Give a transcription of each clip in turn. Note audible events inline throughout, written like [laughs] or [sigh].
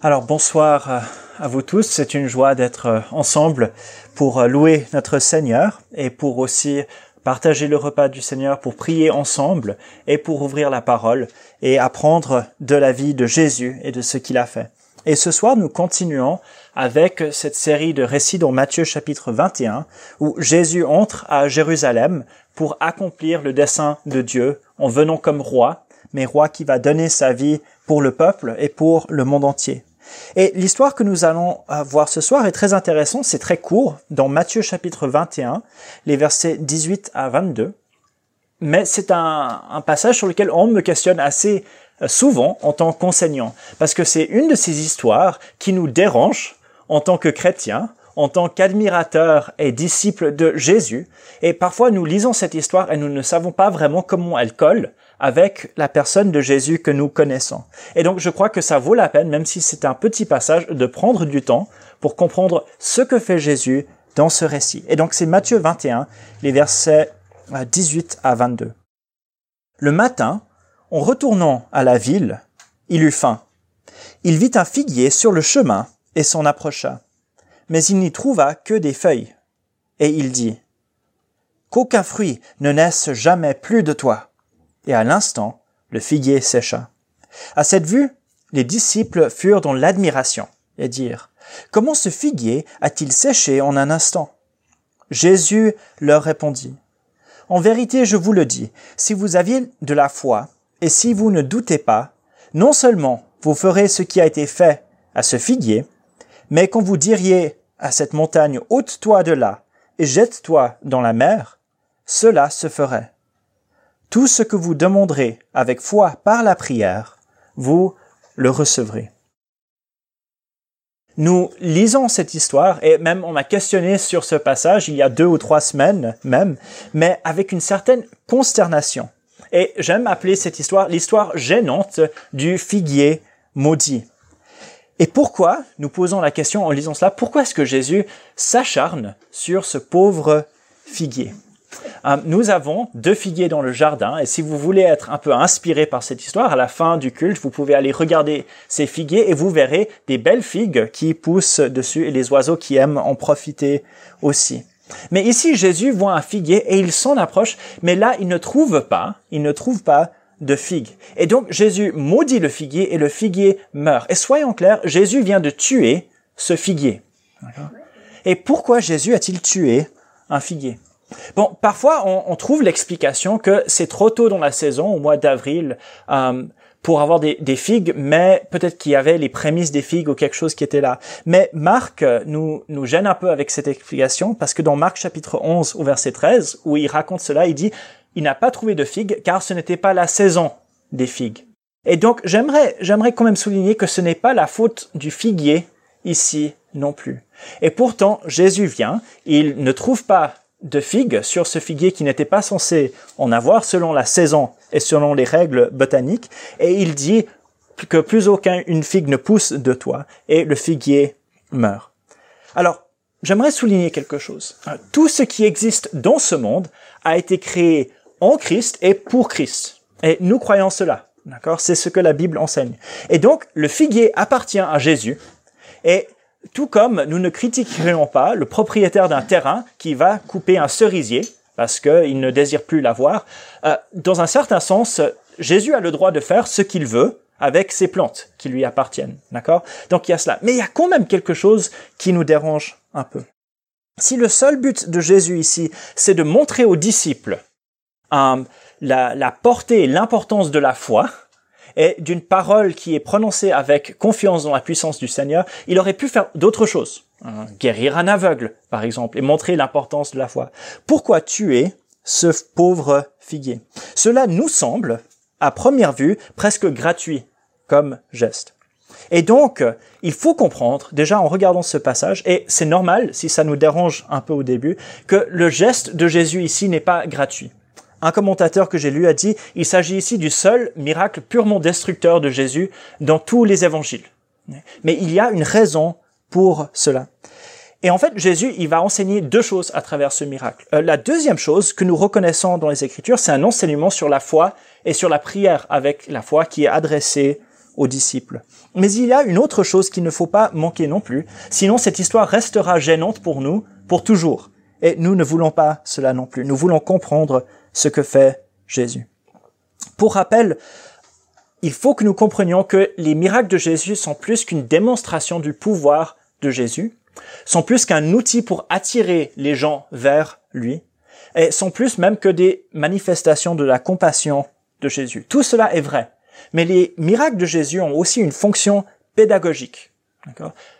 Alors bonsoir à vous tous, c'est une joie d'être euh, ensemble pour euh, louer notre Seigneur et pour aussi partager le repas du Seigneur, pour prier ensemble et pour ouvrir la parole et apprendre de la vie de Jésus et de ce qu'il a fait. Et ce soir, nous continuons avec cette série de récits dans Matthieu chapitre 21, où Jésus entre à Jérusalem pour accomplir le dessein de Dieu en venant comme roi, mais roi qui va donner sa vie pour le peuple et pour le monde entier. Et l'histoire que nous allons voir ce soir est très intéressante, c'est très court, dans Matthieu chapitre 21, les versets 18 à 22. Mais c'est un, un passage sur lequel on me questionne assez euh, souvent en tant qu'enseignant, parce que c'est une de ces histoires qui nous dérange en tant que chrétiens, en tant qu'admirateurs et disciples de Jésus, et parfois nous lisons cette histoire et nous ne savons pas vraiment comment elle colle avec la personne de Jésus que nous connaissons. Et donc je crois que ça vaut la peine, même si c'est un petit passage, de prendre du temps pour comprendre ce que fait Jésus dans ce récit. Et donc c'est Matthieu 21, les versets 18 à 22. Le matin, en retournant à la ville, il eut faim. Il vit un figuier sur le chemin et s'en approcha. Mais il n'y trouva que des feuilles. Et il dit, Qu'aucun fruit ne naisse jamais plus de toi et à l'instant, le figuier sécha. À cette vue, les disciples furent dans l'admiration et dirent, Comment ce figuier a-t-il séché en un instant? Jésus leur répondit, En vérité, je vous le dis, si vous aviez de la foi, et si vous ne doutez pas, non seulement vous ferez ce qui a été fait à ce figuier, mais quand vous diriez à cette montagne, ôte-toi de là, et jette-toi dans la mer, cela se ferait. Tout ce que vous demanderez avec foi par la prière, vous le recevrez. Nous lisons cette histoire et même on m'a questionné sur ce passage il y a deux ou trois semaines même, mais avec une certaine consternation. Et j'aime appeler cette histoire l'histoire gênante du figuier maudit. Et pourquoi, nous posons la question en lisant cela, pourquoi est-ce que Jésus s'acharne sur ce pauvre figuier? Nous avons deux figuiers dans le jardin et si vous voulez être un peu inspiré par cette histoire, à la fin du culte, vous pouvez aller regarder ces figuiers et vous verrez des belles figues qui poussent dessus et les oiseaux qui aiment en profiter aussi. Mais ici, Jésus voit un figuier et il s'en approche, mais là, il ne trouve pas, il ne trouve pas de figues. Et donc, Jésus maudit le figuier et le figuier meurt. Et soyons clairs, Jésus vient de tuer ce figuier. Et pourquoi Jésus a-t-il tué un figuier? Bon, parfois on, trouve l'explication que c'est trop tôt dans la saison, au mois d'avril, euh, pour avoir des, figues, mais peut-être qu'il y avait les prémices des figues ou quelque chose qui était là. Mais Marc euh, nous, nous gêne un peu avec cette explication parce que dans Marc chapitre 11 au verset 13, où il raconte cela, il dit, il n'a pas trouvé de figues car ce n'était pas la saison des figues. Et donc j'aimerais, j'aimerais quand même souligner que ce n'est pas la faute du figuier ici non plus. Et pourtant, Jésus vient, il ne trouve pas de figues sur ce figuier qui n'était pas censé en avoir selon la saison et selon les règles botaniques, et il dit que plus aucune figue ne pousse de toi, et le figuier meurt. Alors, j'aimerais souligner quelque chose. Tout ce qui existe dans ce monde a été créé en Christ et pour Christ. Et nous croyons cela. D'accord? C'est ce que la Bible enseigne. Et donc, le figuier appartient à Jésus. Et tout comme nous ne critiquerions pas le propriétaire d'un terrain qui va couper un cerisier parce qu'il ne désire plus l'avoir. Euh, dans un certain sens, Jésus a le droit de faire ce qu'il veut avec ses plantes qui lui appartiennent. D'accord? Donc il y a cela. Mais il y a quand même quelque chose qui nous dérange un peu. Si le seul but de Jésus ici, c'est de montrer aux disciples euh, la, la portée et l'importance de la foi, et d'une parole qui est prononcée avec confiance dans la puissance du Seigneur, il aurait pu faire d'autres choses. Hein, guérir un aveugle, par exemple, et montrer l'importance de la foi. Pourquoi tuer ce pauvre figuier? Cela nous semble, à première vue, presque gratuit comme geste. Et donc, il faut comprendre, déjà en regardant ce passage, et c'est normal si ça nous dérange un peu au début, que le geste de Jésus ici n'est pas gratuit. Un commentateur que j'ai lu a dit, il s'agit ici du seul miracle purement destructeur de Jésus dans tous les évangiles. Mais il y a une raison pour cela. Et en fait, Jésus, il va enseigner deux choses à travers ce miracle. Euh, la deuxième chose que nous reconnaissons dans les Écritures, c'est un enseignement sur la foi et sur la prière avec la foi qui est adressée aux disciples. Mais il y a une autre chose qu'il ne faut pas manquer non plus, sinon cette histoire restera gênante pour nous pour toujours. Et nous ne voulons pas cela non plus. Nous voulons comprendre ce que fait Jésus. Pour rappel, il faut que nous comprenions que les miracles de Jésus sont plus qu'une démonstration du pouvoir de Jésus, sont plus qu'un outil pour attirer les gens vers lui, et sont plus même que des manifestations de la compassion de Jésus. Tout cela est vrai. Mais les miracles de Jésus ont aussi une fonction pédagogique.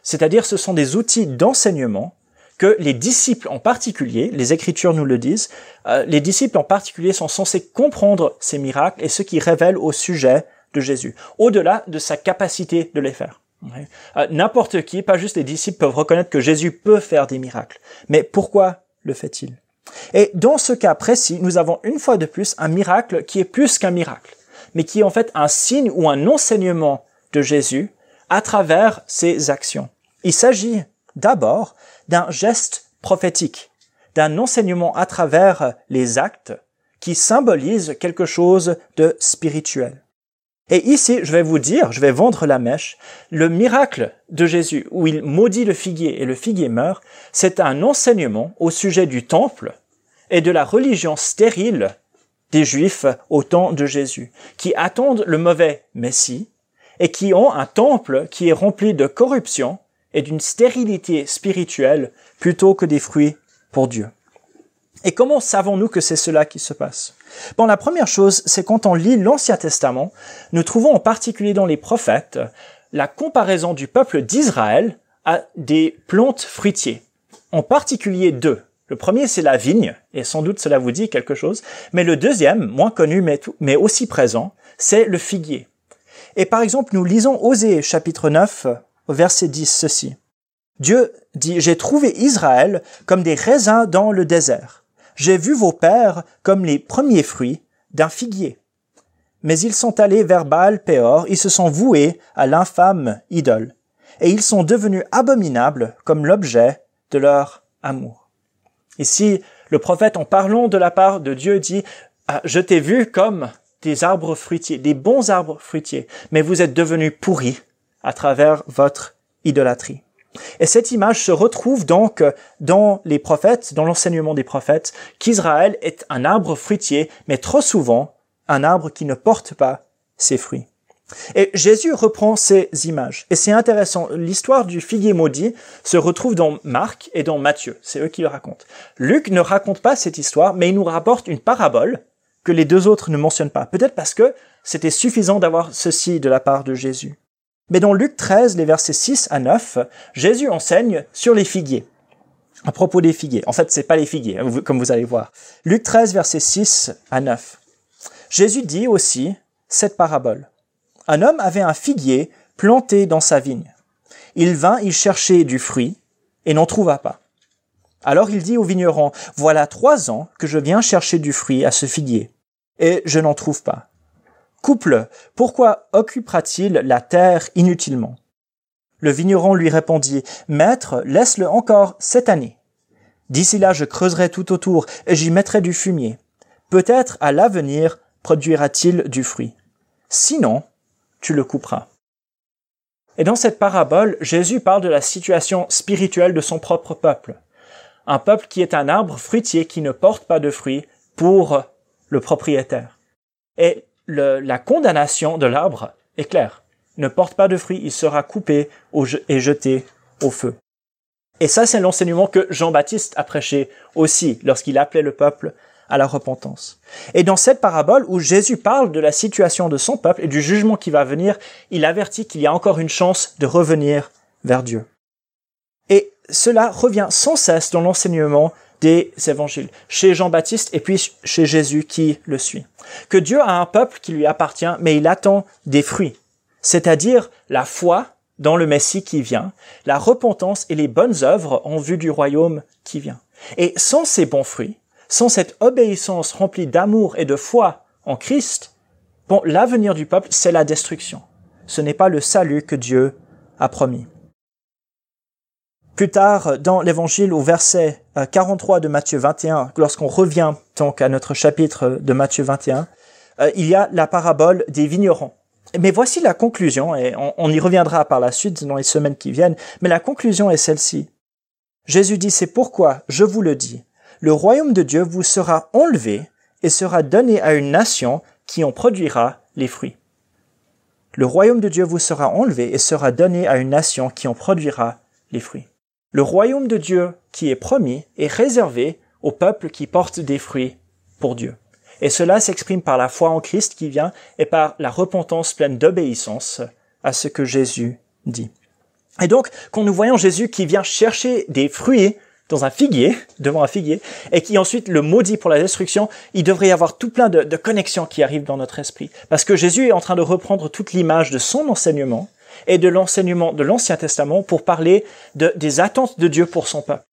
C'est-à-dire ce sont des outils d'enseignement que les disciples en particulier, les Écritures nous le disent, euh, les disciples en particulier sont censés comprendre ces miracles et ce qui révèlent au sujet de Jésus, au-delà de sa capacité de les faire. Euh, n'importe qui, pas juste les disciples, peuvent reconnaître que Jésus peut faire des miracles. Mais pourquoi le fait-il? Et dans ce cas précis, nous avons une fois de plus un miracle qui est plus qu'un miracle, mais qui est en fait un signe ou un enseignement de Jésus à travers ses actions. Il s'agit d'abord d'un geste prophétique, d'un enseignement à travers les actes qui symbolise quelque chose de spirituel. Et ici, je vais vous dire, je vais vendre la mèche, le miracle de Jésus où il maudit le figuier et le figuier meurt, c'est un enseignement au sujet du temple et de la religion stérile des Juifs au temps de Jésus, qui attendent le mauvais Messie et qui ont un temple qui est rempli de corruption et d'une stérilité spirituelle plutôt que des fruits pour Dieu. Et comment savons-nous que c'est cela qui se passe? Bon, la première chose, c'est quand on lit l'Ancien Testament, nous trouvons en particulier dans les prophètes la comparaison du peuple d'Israël à des plantes fruitiers, en particulier deux. Le premier, c'est la vigne, et sans doute cela vous dit quelque chose, mais le deuxième, moins connu mais, mais aussi présent, c'est le figuier. Et par exemple, nous lisons Osée chapitre 9 au verset 10 ceci. Dieu dit, j'ai trouvé Israël comme des raisins dans le désert. J'ai vu vos pères comme les premiers fruits d'un figuier. Mais ils sont allés vers Baal Péor, ils se sont voués à l'infâme idole, et ils sont devenus abominables comme l'objet de leur amour. Ici, le prophète, en parlant de la part de Dieu, dit, ah, je t'ai vu comme des arbres fruitiers, des bons arbres fruitiers, mais vous êtes devenus pourris à travers votre idolâtrie. Et cette image se retrouve donc dans les prophètes, dans l'enseignement des prophètes, qu'Israël est un arbre fruitier, mais trop souvent un arbre qui ne porte pas ses fruits. Et Jésus reprend ces images. Et c'est intéressant, l'histoire du figuier maudit se retrouve dans Marc et dans Matthieu. C'est eux qui le racontent. Luc ne raconte pas cette histoire, mais il nous rapporte une parabole que les deux autres ne mentionnent pas. Peut-être parce que c'était suffisant d'avoir ceci de la part de Jésus. Mais dans Luc 13, les versets 6 à 9, Jésus enseigne sur les figuiers. À propos des figuiers. En fait, c'est pas les figuiers, hein, comme vous allez voir. Luc 13, versets 6 à 9. Jésus dit aussi cette parabole. Un homme avait un figuier planté dans sa vigne. Il vint y chercher du fruit et n'en trouva pas. Alors il dit au vigneron, voilà trois ans que je viens chercher du fruit à ce figuier, et je n'en trouve pas. Couple, pourquoi occupera-t-il la terre inutilement? Le vigneron lui répondit, Maître, laisse-le encore cette année. D'ici là, je creuserai tout autour et j'y mettrai du fumier. Peut-être à l'avenir produira-t-il du fruit. Sinon, tu le couperas. Et dans cette parabole, Jésus parle de la situation spirituelle de son propre peuple. Un peuple qui est un arbre fruitier qui ne porte pas de fruits pour le propriétaire. Et la condamnation de l'arbre est claire. Ne porte pas de fruits, il sera coupé et jeté au feu. Et ça, c'est l'enseignement que Jean-Baptiste a prêché aussi lorsqu'il appelait le peuple à la repentance. Et dans cette parabole où Jésus parle de la situation de son peuple et du jugement qui va venir, il avertit qu'il y a encore une chance de revenir vers Dieu. Et cela revient sans cesse dans l'enseignement des évangiles, chez Jean-Baptiste et puis chez Jésus qui le suit. Que Dieu a un peuple qui lui appartient, mais il attend des fruits, c'est-à-dire la foi dans le Messie qui vient, la repentance et les bonnes œuvres en vue du royaume qui vient. Et sans ces bons fruits, sans cette obéissance remplie d'amour et de foi en Christ, bon, l'avenir du peuple, c'est la destruction. Ce n'est pas le salut que Dieu a promis. Plus tard, dans l'évangile au verset 43 euh, de Matthieu 21, lorsqu'on revient donc à notre chapitre de Matthieu 21, euh, il y a la parabole des vignerons. Mais voici la conclusion, et on, y reviendra par la suite dans les semaines qui viennent, mais la conclusion est celle-ci. Jésus dit, c'est pourquoi je vous le dis, le royaume de Dieu vous sera enlevé et sera donné à une nation qui en produira les fruits. Le royaume de Dieu vous sera enlevé et sera donné à une nation qui en produira les fruits. Le royaume de Dieu qui est promis est réservé au peuple qui porte des fruits pour Dieu. Et cela s'exprime par la foi en Christ qui vient et par la repentance pleine d'obéissance à ce que Jésus dit. Et donc, quand nous voyons Jésus qui vient chercher des fruits dans un figuier, [laughs] devant un figuier, et qui ensuite le maudit pour la destruction, il devrait y avoir tout plein de, connexions qui arrivent dans notre esprit. Parce que Jésus est en train de reprendre toute l'image de son enseignement et de l'enseignement de l'Ancien Testament pour parler de, des attentes de Dieu pour son peuple.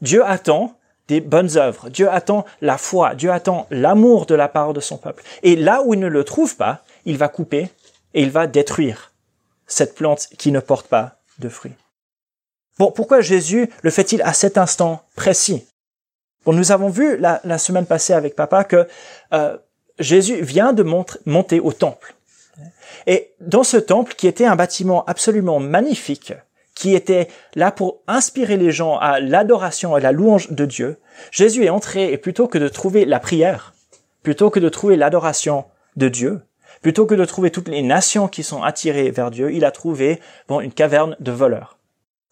Dieu attend des bonnes œuvres. Dieu attend la foi. Dieu attend l'amour de la part de son peuple. Et là où il ne le trouve pas, il va couper et il va détruire cette plante qui ne porte pas de fruits. Bon, pourquoi Jésus le fait-il à cet instant précis? Bon, nous avons vu la, semaine passée avec papa que euh, Jésus vient de monter au temple. Et dans ce temple, qui était un bâtiment absolument magnifique, qui était là pour inspirer les gens à l'adoration et la louange de Dieu, Jésus est entré et plutôt que de trouver la prière, plutôt que de trouver l'adoration de Dieu, plutôt que de trouver toutes les nations qui sont attirées vers Dieu, il a trouvé bon, une caverne de voleurs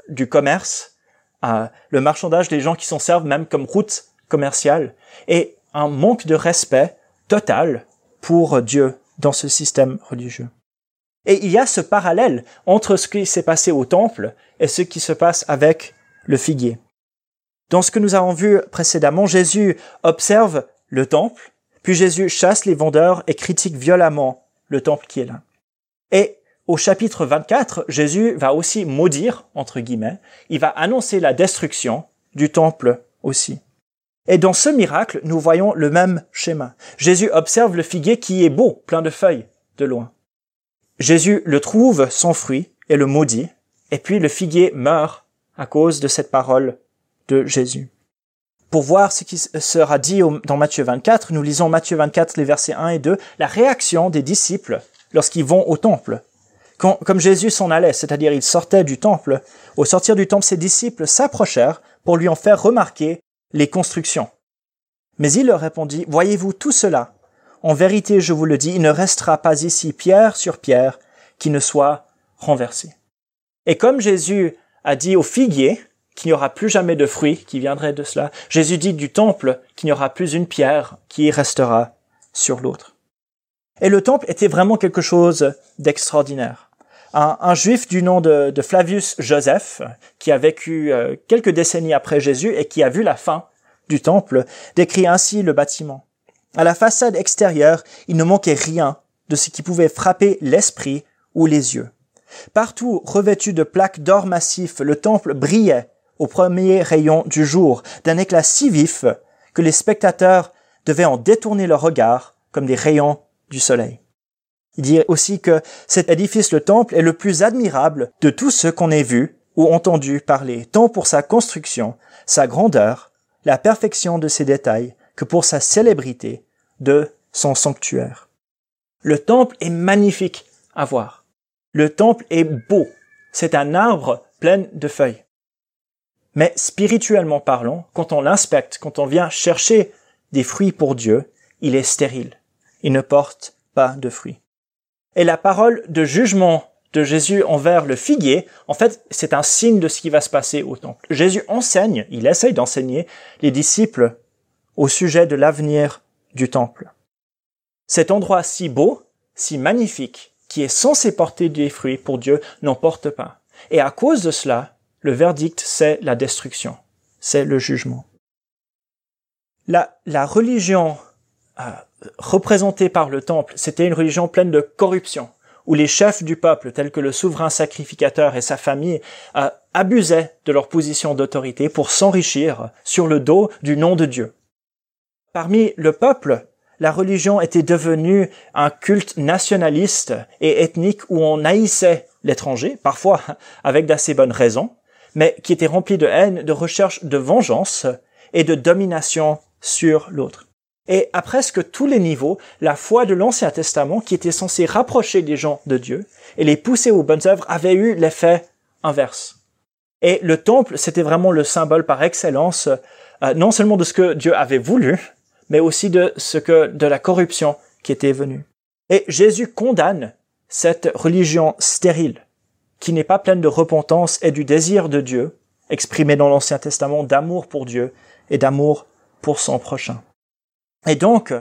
du commerce, le marchandage des gens qui s'en servent même comme route commerciale, et un manque de respect total pour Dieu dans ce système religieux. Et il y a ce parallèle entre ce qui s'est passé au temple et ce qui se passe avec le figuier. Dans ce que nous avons vu précédemment, Jésus observe le temple, puis Jésus chasse les vendeurs et critique violemment le temple qui est là. Et au chapitre 24, Jésus va aussi maudire, entre guillemets, il va annoncer la destruction du temple aussi. Et dans ce miracle, nous voyons le même schéma. Jésus observe le figuier qui est beau, plein de feuilles, de loin. Jésus le trouve sans fruit et le maudit, et puis le figuier meurt à cause de cette parole de Jésus. Pour voir ce qui sera dit dans Matthieu 24, nous lisons Matthieu 24, les versets 1 et 2, la réaction des disciples lorsqu'ils vont au temple comme Jésus s'en allait, c'est-à-dire il sortait du temple, au sortir du temple, ses disciples s'approchèrent pour lui en faire remarquer les constructions. Mais il leur répondit, Voyez-vous tout cela? En vérité, je vous le dis, il ne restera pas ici pierre sur pierre qui ne soit renversé. Et comme Jésus a dit au figuier qu'il n'y aura plus jamais de fruits qui viendraient de cela, Jésus dit du temple qu'il n'y aura plus une pierre qui restera sur l'autre. Et le temple était vraiment quelque chose d'extraordinaire un, juif du nom de, Flavius Joseph, qui a vécu euh, quelques décennies après Jésus et qui a vu la fin du temple, décrit ainsi le bâtiment. À la façade extérieure, il ne manquait rien de ce qui pouvait frapper l'esprit ou les yeux. Partout revêtu de plaques d'or massif, le temple brillait au premier rayon du jour, d'un éclat si vif que les spectateurs devaient en détourner leur regard comme des rayons du soleil. Il dit aussi que cet édifice, le temple, est le plus admirable de tous ceux qu'on ait vus ou entendu parler, tant pour sa construction, sa grandeur, la perfection de ses détails, que pour sa célébrité de son sanctuaire. Le temple est magnifique à voir. Le temple est beau. C'est un arbre plein de feuilles. Mais spirituellement parlant, quand on l'inspecte, quand on vient chercher des fruits pour Dieu, il est stérile. Il ne porte pas de fruits. Et la parole de jugement de Jésus envers le figuier, en fait, c'est un signe de ce qui va se passer au temple. Jésus enseigne, il essaye d'enseigner les disciples au sujet de l'avenir du temple. Cet endroit si beau, si magnifique, qui est censé porter des fruits pour Dieu, n'en porte pas. Et à cause de cela, le verdict, c'est la destruction, c'est le jugement. La, religion euh, représentée par le temple, c'était une religion pleine de corruption, où les chefs du peuple, tels que le souverain sacrificateur et sa famille, euh, abusaient de leur position d'autorité pour s'enrichir sur le dos du nom de Dieu. Parmi le peuple, la religion était devenue un culte nationaliste et ethnique où on haïssait l'étranger, parfois avec d'assez bonnes raisons, mais qui était rempli de haine, de recherche de vengeance et de domination sur l'autre. Et à presque tous les niveaux, la foi de l'Ancien Testament, qui était censée rapprocher les gens de Dieu et les pousser aux bonnes œuvres, avait eu l'effet inverse. Et le temple, c'était vraiment le symbole par excellence, euh, non seulement de ce que Dieu avait voulu, mais aussi de ce que, de la corruption qui était venue. Et Jésus condamne cette religion stérile, qui n'est pas pleine de repentance et du désir de Dieu, exprimé dans l'Ancien Testament d'amour pour Dieu et d'amour pour son prochain. Et donc,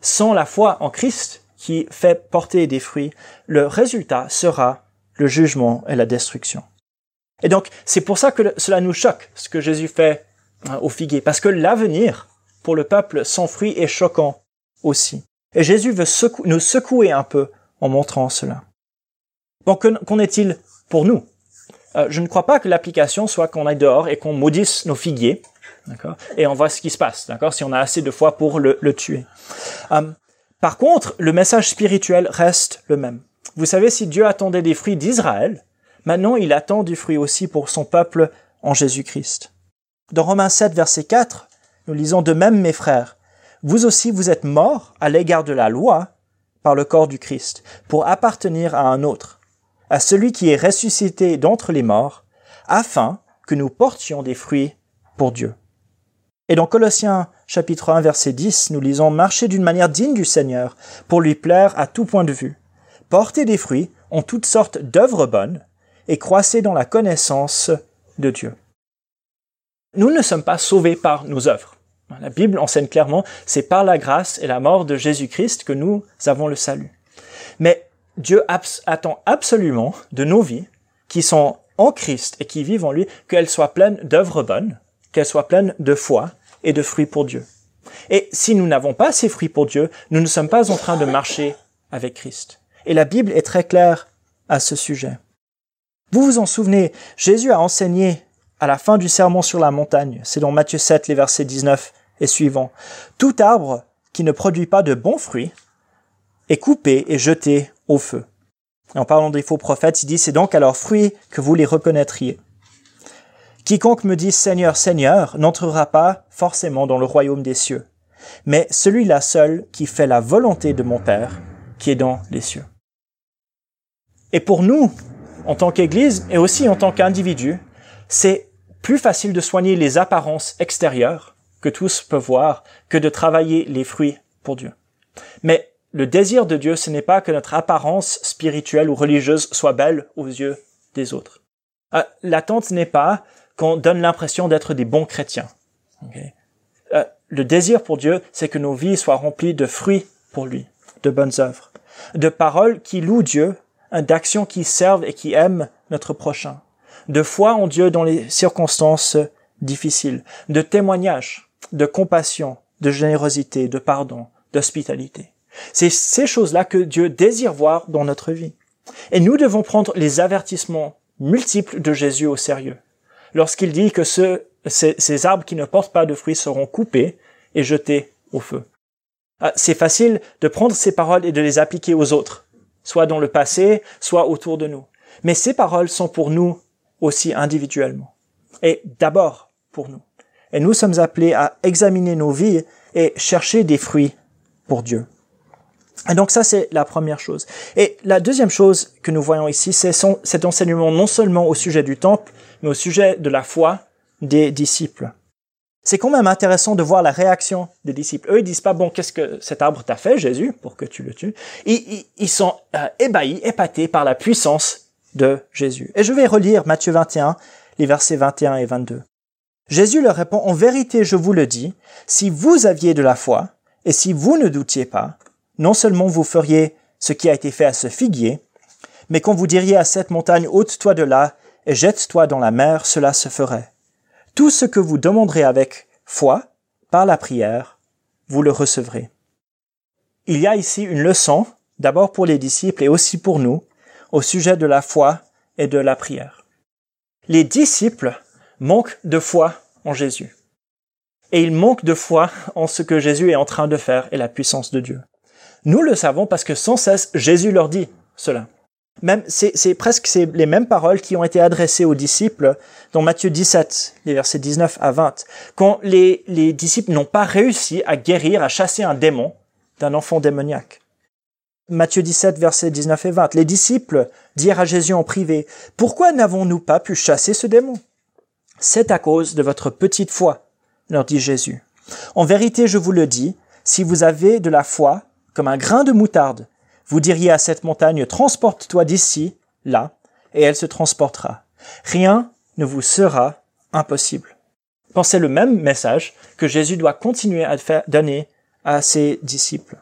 sans la foi en Christ qui fait porter des fruits, le résultat sera le jugement et la destruction. Et donc, c'est pour ça que cela nous choque, ce que Jésus fait hein, au figuier, parce que l'avenir pour le peuple sans fruit est choquant aussi. Et Jésus veut nous secouer un peu en montrant cela. Bon, qu'en est-il pour nous? Euh, Je ne crois pas que l'application soit qu'on aille dehors et qu'on maudisse nos figuiers, d'accord Et on voit ce qui se passe, d'accord Si on a assez de foi pour le, tuer. Euh, par contre, le message spirituel reste le même. Vous savez, si Dieu attendait des fruits d'Israël, maintenant il attend du fruit aussi pour son peuple en Jésus-Christ. Dans Romains 7, verset 4, nous lisons de même, mes frères, vous aussi vous êtes morts à l'égard de la loi par le corps du Christ, pour appartenir à un autre, à celui qui est ressuscité d'entre les morts, afin que nous portions des fruits pour Dieu. Et dans Colossiens chapitre 1 verset 10, nous lisons Marchez d'une manière digne du Seigneur, pour lui plaire à tout point de vue. Portez des fruits en toutes sortes d'œuvres bonnes, et croissez dans la connaissance de Dieu. Nous ne sommes pas sauvés par nos œuvres. La Bible enseigne clairement, c'est par la grâce et la mort de Jésus-Christ que nous avons le salut. Mais Dieu attend absolument de nos vies, qui sont en Christ et qui vivent en lui, qu'elles soient pleines d'œuvres bonnes, qu'elles soient pleines de foi et de fruits pour Dieu. Et si nous n'avons pas ces fruits pour Dieu, nous ne sommes pas en train de marcher avec Christ. Et la Bible est très claire à ce sujet. Vous vous en souvenez, Jésus a enseigné à la fin du sermon sur la montagne, c'est dans Matthieu 7, les versets 19 et suivants. Tout arbre qui ne produit pas de bons fruits est coupé et jeté au feu. en parlant des faux prophètes, il dit, c'est donc à leurs fruits que vous les reconnaîtriez. Quiconque me dit Seigneur, Seigneur n'entrera pas forcément dans le royaume des cieux, mais celui-là seul qui fait la volonté de mon Père qui est dans les cieux. Et pour nous, en tant qu'Église et aussi en tant qu'individu, c'est plus facile de soigner les apparences extérieures que tous peuvent voir que de travailler les fruits pour Dieu. Mais le désir de Dieu, ce n'est pas que notre apparence spirituelle ou religieuse soit belle aux yeux des autres. Euh, l'attente n'est pas qu'on donne l'impression d'être des bons chrétiens. Euh, le désir pour Dieu, c'est que nos vies soient remplies de fruits pour lui, de bonnes œuvres, de paroles qui louent Dieu, hein, d'actions qui servent et qui aiment notre prochain, de foi en Dieu dans les circonstances difficiles, de témoignages, de compassion, de générosité, de pardon, d'hospitalité. C'est ces choses-là que Dieu désire voir dans notre vie. Et nous devons prendre les avertissements multiples de Jésus au sérieux lorsqu'il dit que ces, arbres qui ne portent pas de fruits seront coupés et jetés au feu. Ah, c'est facile de prendre ces paroles et de les appliquer aux autres, soit dans le passé, soit autour de nous. Mais ces paroles sont pour nous aussi individuellement. Et d'abord pour nous. Et nous sommes appelés à examiner nos vies et chercher des fruits pour Dieu. Et donc ça, c'est la première chose. Et la deuxième chose que nous voyons ici, c'est cet enseignement non seulement au sujet du temple, mais au sujet de la foi des disciples. C'est quand même intéressant de voir la réaction des disciples. Eux, ils disent pas, bon, qu'est-ce que cet arbre t'a fait, Jésus, pour que tu le tues. Ils, ils, sont euh, ébahis, épatés par la puissance de Jésus. Et je vais relire Matthieu 21, les versets 21 et 22. Jésus leur répond, en vérité, je vous le dis, si vous aviez de la foi, et si vous ne doutiez pas, non seulement vous feriez ce qui a été fait à ce figuier, mais quand vous diriez à cette montagne, ôte-toi de là et jette-toi dans la mer, cela se ferait. Tout ce que vous demanderez avec foi, par la prière, vous le recevrez. Il y a ici une leçon, d'abord pour les disciples et aussi pour nous, au sujet de la foi et de la prière. Les disciples manquent de foi en Jésus. Et ils manquent de foi en ce que Jésus est en train de faire et la puissance de Dieu. Nous le savons parce que sans cesse Jésus leur dit cela. Même, c'est presque les mêmes paroles qui ont été adressées aux disciples dans Matthieu 17, les versets 19 à 20. Quand les, les disciples n'ont pas réussi à guérir, à chasser un démon d'un enfant démoniaque. Matthieu 17, versets 19 et 20. Les disciples dirent à Jésus en privé, Pourquoi n'avons-nous pas pu chasser ce démon? C'est à cause de votre petite foi, leur dit Jésus. En vérité, je vous le dis, si vous avez de la foi, comme un grain de moutarde, vous diriez à cette montagne, transporte-toi d'ici, là, et elle se transportera. Rien ne vous sera impossible. Pensez le même message que Jésus doit continuer à donner à ses disciples.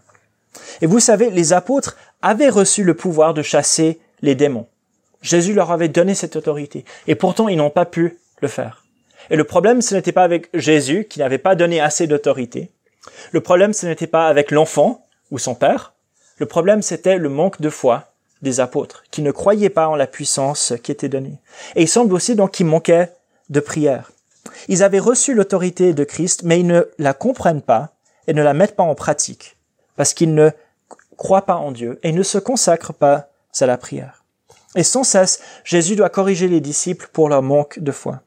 Et vous savez, les apôtres avaient reçu le pouvoir de chasser les démons. Jésus leur avait donné cette autorité. Et pourtant, ils n'ont pas pu le faire. Et le problème, ce n'était pas avec Jésus, qui n'avait pas donné assez d'autorité. Le problème, ce n'était pas avec l'enfant ou son père. Le problème, c'était le manque de foi des apôtres, qui ne croyaient pas en la puissance qui était donnée. Et il semble aussi donc qu'ils manquaient de prière. Ils avaient reçu l'autorité de Christ, mais ils ne la comprennent pas et ne la mettent pas en pratique parce qu'ils ne croient pas en Dieu et ne se consacrent pas à la prière. Et sans cesse, Jésus doit corriger les disciples pour leur manque de foi.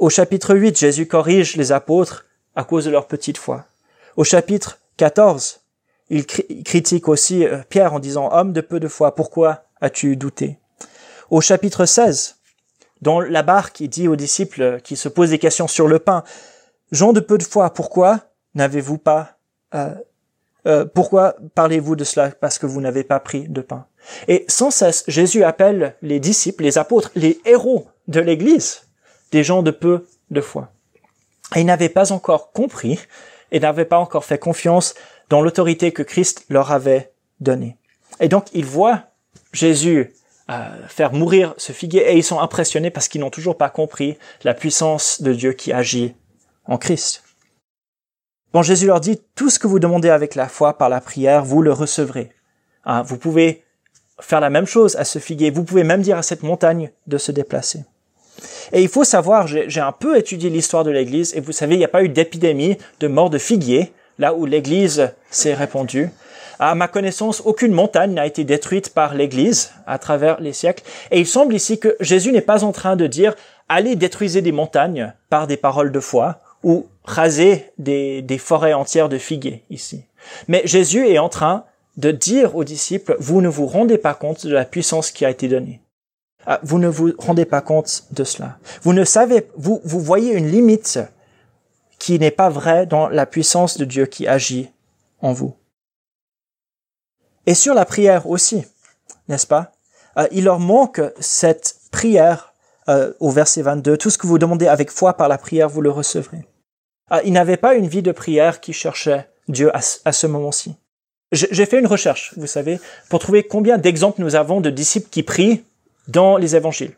Au chapitre 8, Jésus corrige les apôtres à cause de leur petite foi. Au chapitre 14, il critique aussi euh, Pierre en disant Homme de peu de foi, pourquoi as-tu douté? Au chapitre 16, dans la barque, il dit aux disciples qui se posent des questions sur le pain Jean de peu de foi, pourquoi n'avez-vous pas euh, euh, pourquoi parlez-vous de cela Parce que vous n'avez pas pris de pain? Et sans cesse, Jésus appelle les disciples, les apôtres, les héros de l'Église, des gens de peu de foi. Et ils n'avaient pas encore compris et n'avaient pas encore fait confiance dans l'autorité que Christ leur avait donnée. Et donc, ils voient Jésus euh, faire mourir ce figuier et ils sont impressionnés parce qu'ils n'ont toujours pas compris la puissance de Dieu qui agit en Christ. Bon, Jésus leur dit, tout ce que vous demandez avec la foi par la prière, vous le recevrez. Hein, vous pouvez faire la même chose à ce figuier. Vous pouvez même dire à cette montagne de se déplacer. Et il faut savoir, j'ai un peu étudié l'histoire de l'Église, et vous savez, il n'y a pas eu d'épidémie de mort de figuier, là où l'Église s'est répandue. À ma connaissance, aucune montagne n'a été détruite par l'Église à travers les siècles. Et il semble ici que Jésus n'est pas en train de dire, allez détruisez des montagnes par des paroles de foi, ou raser des, des forêts entières de figuiers ici. Mais Jésus est en train de dire aux disciples, vous ne vous rendez pas compte de la puissance qui a été donnée. Ah, vous ne vous rendez pas compte de cela. Vous ne savez, vous, vous voyez une limite qui n'est pas vraie dans la puissance de Dieu qui agit en vous. Et sur la prière aussi, n'est-ce pas? Euh, Il leur manque cette prière euh, au verset 22. Tout ce que vous demandez avec foi par la prière, vous le recevrez. Ah, il n'avait pas une vie de prière qui cherchait Dieu à, ce moment-ci. J'ai fait une recherche, vous savez, pour trouver combien d'exemples nous avons de disciples qui prient dans les évangiles.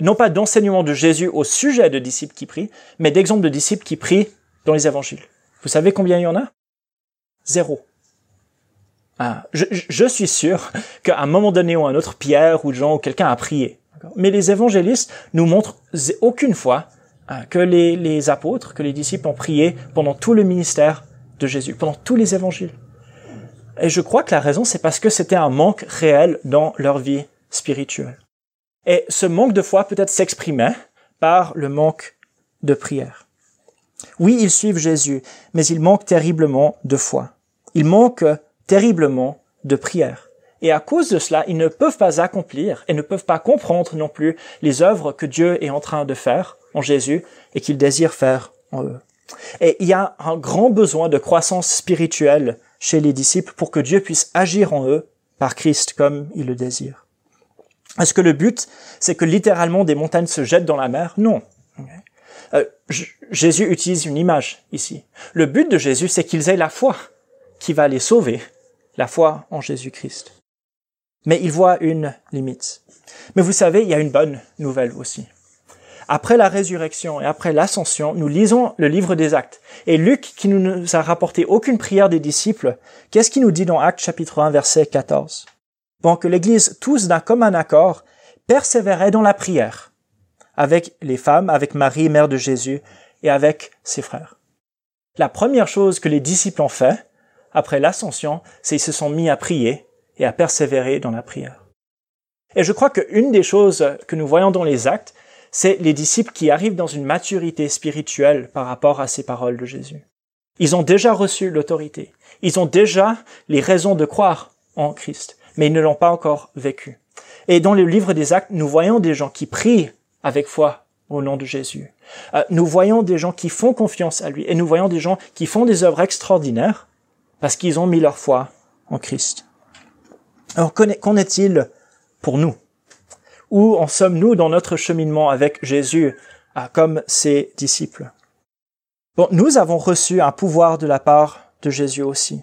Non pas d'enseignement de Jésus au sujet de disciples qui prient, mais d'exemples de disciples qui prient dans les évangiles. Vous savez combien il y en a? Zéro. Ah, je, suis sûr [laughs] qu'à un moment donné ou un autre, Pierre ou Jean ou quelqu'un a prié. Mais les évangélistes nous montrent aucune fois Hein, que les, apôtres, que les disciples ont prié pendant tout le ministère de Jésus, pendant tous les évangiles. Et je crois que la raison, c'est parce que c'était un manque réel dans leur vie spirituelle. Et ce manque de foi peut-être s'exprimait par le manque de prière. Oui, ils suivent Jésus, mais ils manquent terriblement de foi. Ils manquent terriblement de prière. Et à cause de cela, ils ne peuvent pas accomplir et ne peuvent pas comprendre non plus les œuvres que Dieu est en train de faire en Jésus et qu'il désire faire en eux. Et il y a un grand besoin de croissance spirituelle chez les disciples pour que Dieu puisse agir en eux par Christ comme il le désire. Est-ce que le but, c'est que littéralement des montagnes se jettent dans la mer? Non. Euh, Jésus utilise une image ici. Le but de Jésus, c'est qu'ils aient la foi qui va les sauver, la foi en Jésus-Christ. Mais il voit une limite. Mais vous savez, il y a une bonne nouvelle aussi après la résurrection et après l'ascension, nous lisons le livre des actes. Et Luc, qui ne nous a rapporté aucune prière des disciples, qu'est-ce qu'il nous dit dans Actes chapitre 1, verset 14 Que l'Église, tous d'un commun accord, persévérait dans la prière, avec les femmes, avec Marie, mère de Jésus, et avec ses frères. La première chose que les disciples ont fait, après l'ascension, c'est qu'ils se sont mis à prier et à persévérer dans la prière. Et je crois qu'une des choses que nous voyons dans les actes, c'est les disciples qui arrivent dans une maturité spirituelle par rapport à ces paroles de Jésus. Ils ont déjà reçu l'autorité. Ils ont déjà les raisons de croire en Christ, mais ils ne l'ont pas encore vécu. Et dans le livre des actes, nous voyons des gens qui prient avec foi au nom de Jésus. Euh, nous voyons des gens qui font confiance à lui et nous voyons des gens qui font des œuvres extraordinaires parce qu'ils ont mis leur foi en Christ. Alors qu'en est-il pour nous? Où en sommes-nous dans notre cheminement avec Jésus euh, comme ses disciples? Bon, nous avons reçu un pouvoir de la part de Jésus aussi.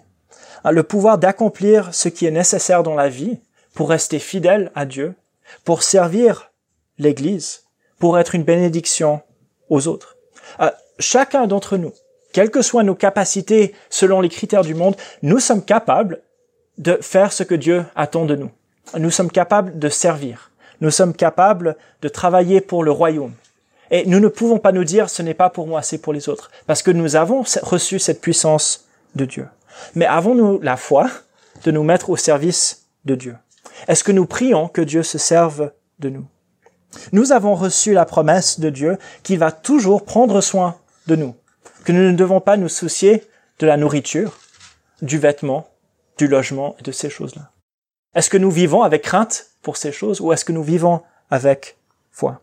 Euh, le pouvoir d'accomplir ce qui est nécessaire dans la vie pour rester fidèle à Dieu, pour servir l'Église, pour être une bénédiction aux autres. Euh, chacun d'entre nous, quelles que soient nos capacités selon les critères du monde, nous sommes capables de faire ce que Dieu attend de nous. Nous sommes capables de servir. Nous sommes capables de travailler pour le royaume. Et nous ne pouvons pas nous dire ce n'est pas pour moi, c'est pour les autres. Parce que nous avons reçu cette puissance de Dieu. Mais avons-nous la foi de nous mettre au service de Dieu? Est-ce que nous prions que Dieu se serve de nous? Nous avons reçu la promesse de Dieu qui va toujours prendre soin de nous, que nous ne devons pas nous soucier de la nourriture, du vêtement, du logement et de ces choses-là. Est-ce que nous vivons avec crainte pour ces choses ou est-ce que nous vivons avec foi?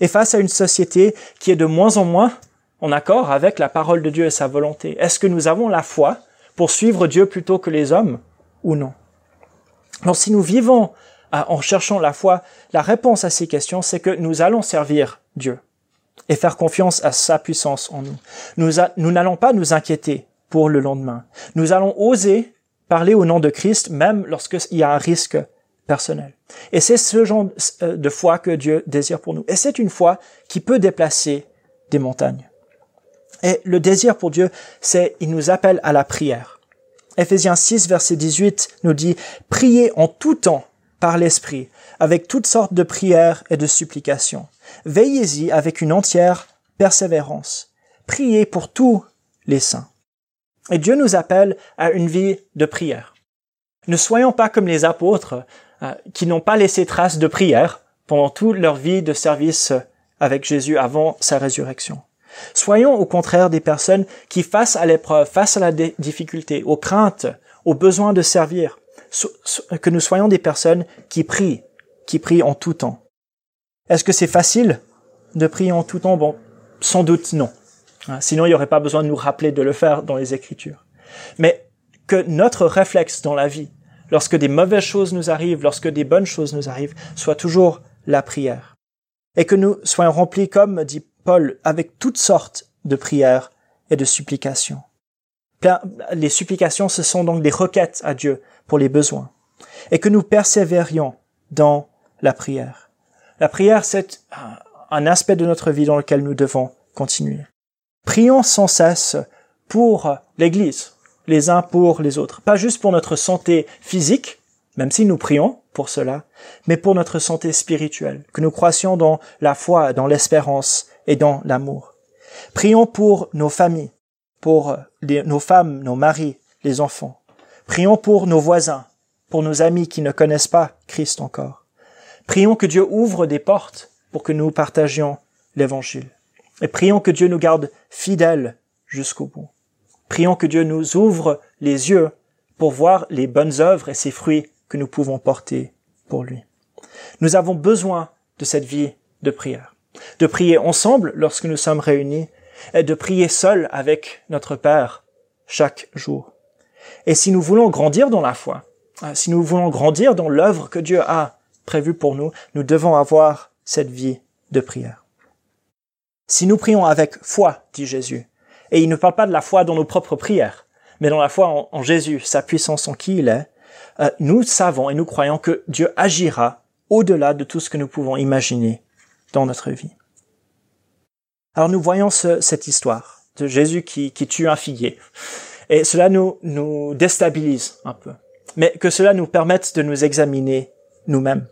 Et face à une société qui est de moins en moins en accord avec la parole de Dieu et sa volonté, est-ce que nous avons la foi pour suivre Dieu plutôt que les hommes ou non? Alors si nous vivons euh, en cherchant la foi, la réponse à ces questions, c'est que nous allons servir Dieu et faire confiance à sa puissance en nous. Nous n'allons pas nous inquiéter pour le lendemain. Nous allons oser parler au nom de Christ, même lorsqu'il y a un risque personnel. Et c'est ce genre euh, de foi que Dieu désire pour nous. Et c'est une foi qui peut déplacer des montagnes. Et le désir pour Dieu, c'est, il nous appelle à la prière. Ephésiens 6, verset 18 nous dit, priez en tout temps par l'Esprit, avec toutes sortes de prières et de supplications. Veillez-y avec une entière persévérance. Priez pour tous les saints. Et Dieu nous appelle à une vie de prière. Ne soyons pas comme les apôtres euh, qui n'ont pas laissé trace de prière pendant toute leur vie de service avec Jésus avant sa résurrection. Soyons au contraire des personnes qui, face à l'épreuve, face à la difficulté, aux craintes, aux besoins de servir, que nous soyons des personnes qui prient, qui prient en tout temps. Est-ce que c'est facile de prier en tout temps? Bon, sans doute non. Hein, sinon, il n'y aurait pas besoin de nous rappeler de le faire dans les Écritures. Mais que notre réflexe dans la vie, lorsque des mauvaises choses nous arrivent, lorsque des bonnes choses nous arrivent, soit toujours la prière. Et que nous soyons remplis, comme dit Paul, avec toutes sortes de prières et de supplications. Les supplications, ce sont donc des requêtes à Dieu pour les besoins. Et que nous persévérions dans la prière. La prière, c'est un aspect de notre vie dans lequel nous devons continuer. Prions sans cesse pour l'Église, les uns pour les autres. Pas juste pour notre santé physique, même si nous prions pour cela, mais pour notre santé spirituelle, que nous croissions dans la foi, dans l'espérance et dans l'amour. Prions pour nos familles, pour nos femmes, nos maris, les enfants. Prions pour nos voisins, pour nos amis qui ne connaissent pas Christ encore. Prions que Dieu ouvre des portes pour que nous partagions l'Évangile. Et prions que Dieu nous garde fidèles jusqu'au bout. Prions que Dieu nous ouvre les yeux pour voir les bonnes œuvres et ses fruits que nous pouvons porter pour lui. Nous avons besoin de cette vie de prière. De prier ensemble lorsque nous sommes réunis et de prier seul avec notre Père chaque jour. Et si nous voulons grandir dans la foi, si nous voulons grandir dans l'œuvre que Dieu a prévue pour nous, nous devons avoir cette vie de prière. Si nous prions avec foi, dit Jésus, et il ne parle pas de la foi dans nos propres prières, mais dans la foi en, Jésus, sa puissance en qui il est, euh, nous savons et nous croyons que Dieu agira au-delà de tout ce que nous pouvons imaginer dans notre vie. Alors nous voyons cette histoire de Jésus qui, qui tue un figuier. Et cela nous, nous déstabilise un peu. Mais que cela nous permette de nous examiner nous-mêmes.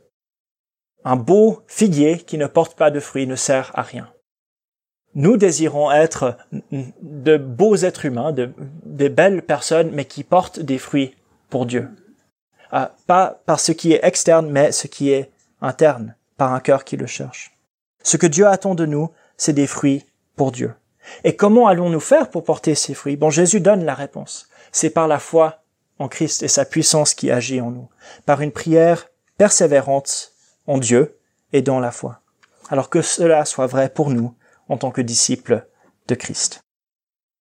Un beau figuier qui ne porte pas de fruits ne sert à rien. Nous désirons être de beaux êtres humains, de, belles personnes, mais qui portent des fruits pour Dieu. Ah, pas par ce qui est externe, mais ce qui est interne par un cœur qui le cherche. Ce que Dieu attend de nous, c'est des fruits pour Dieu. Et comment allons-nous faire pour porter ces fruits? Bon, Jésus donne la réponse. C'est par la foi en Christ et sa puissance qui agit en nous, par une prière persévérante en Dieu et dans la foi. Alors que cela soit vrai pour nous en tant que disciples de Christ.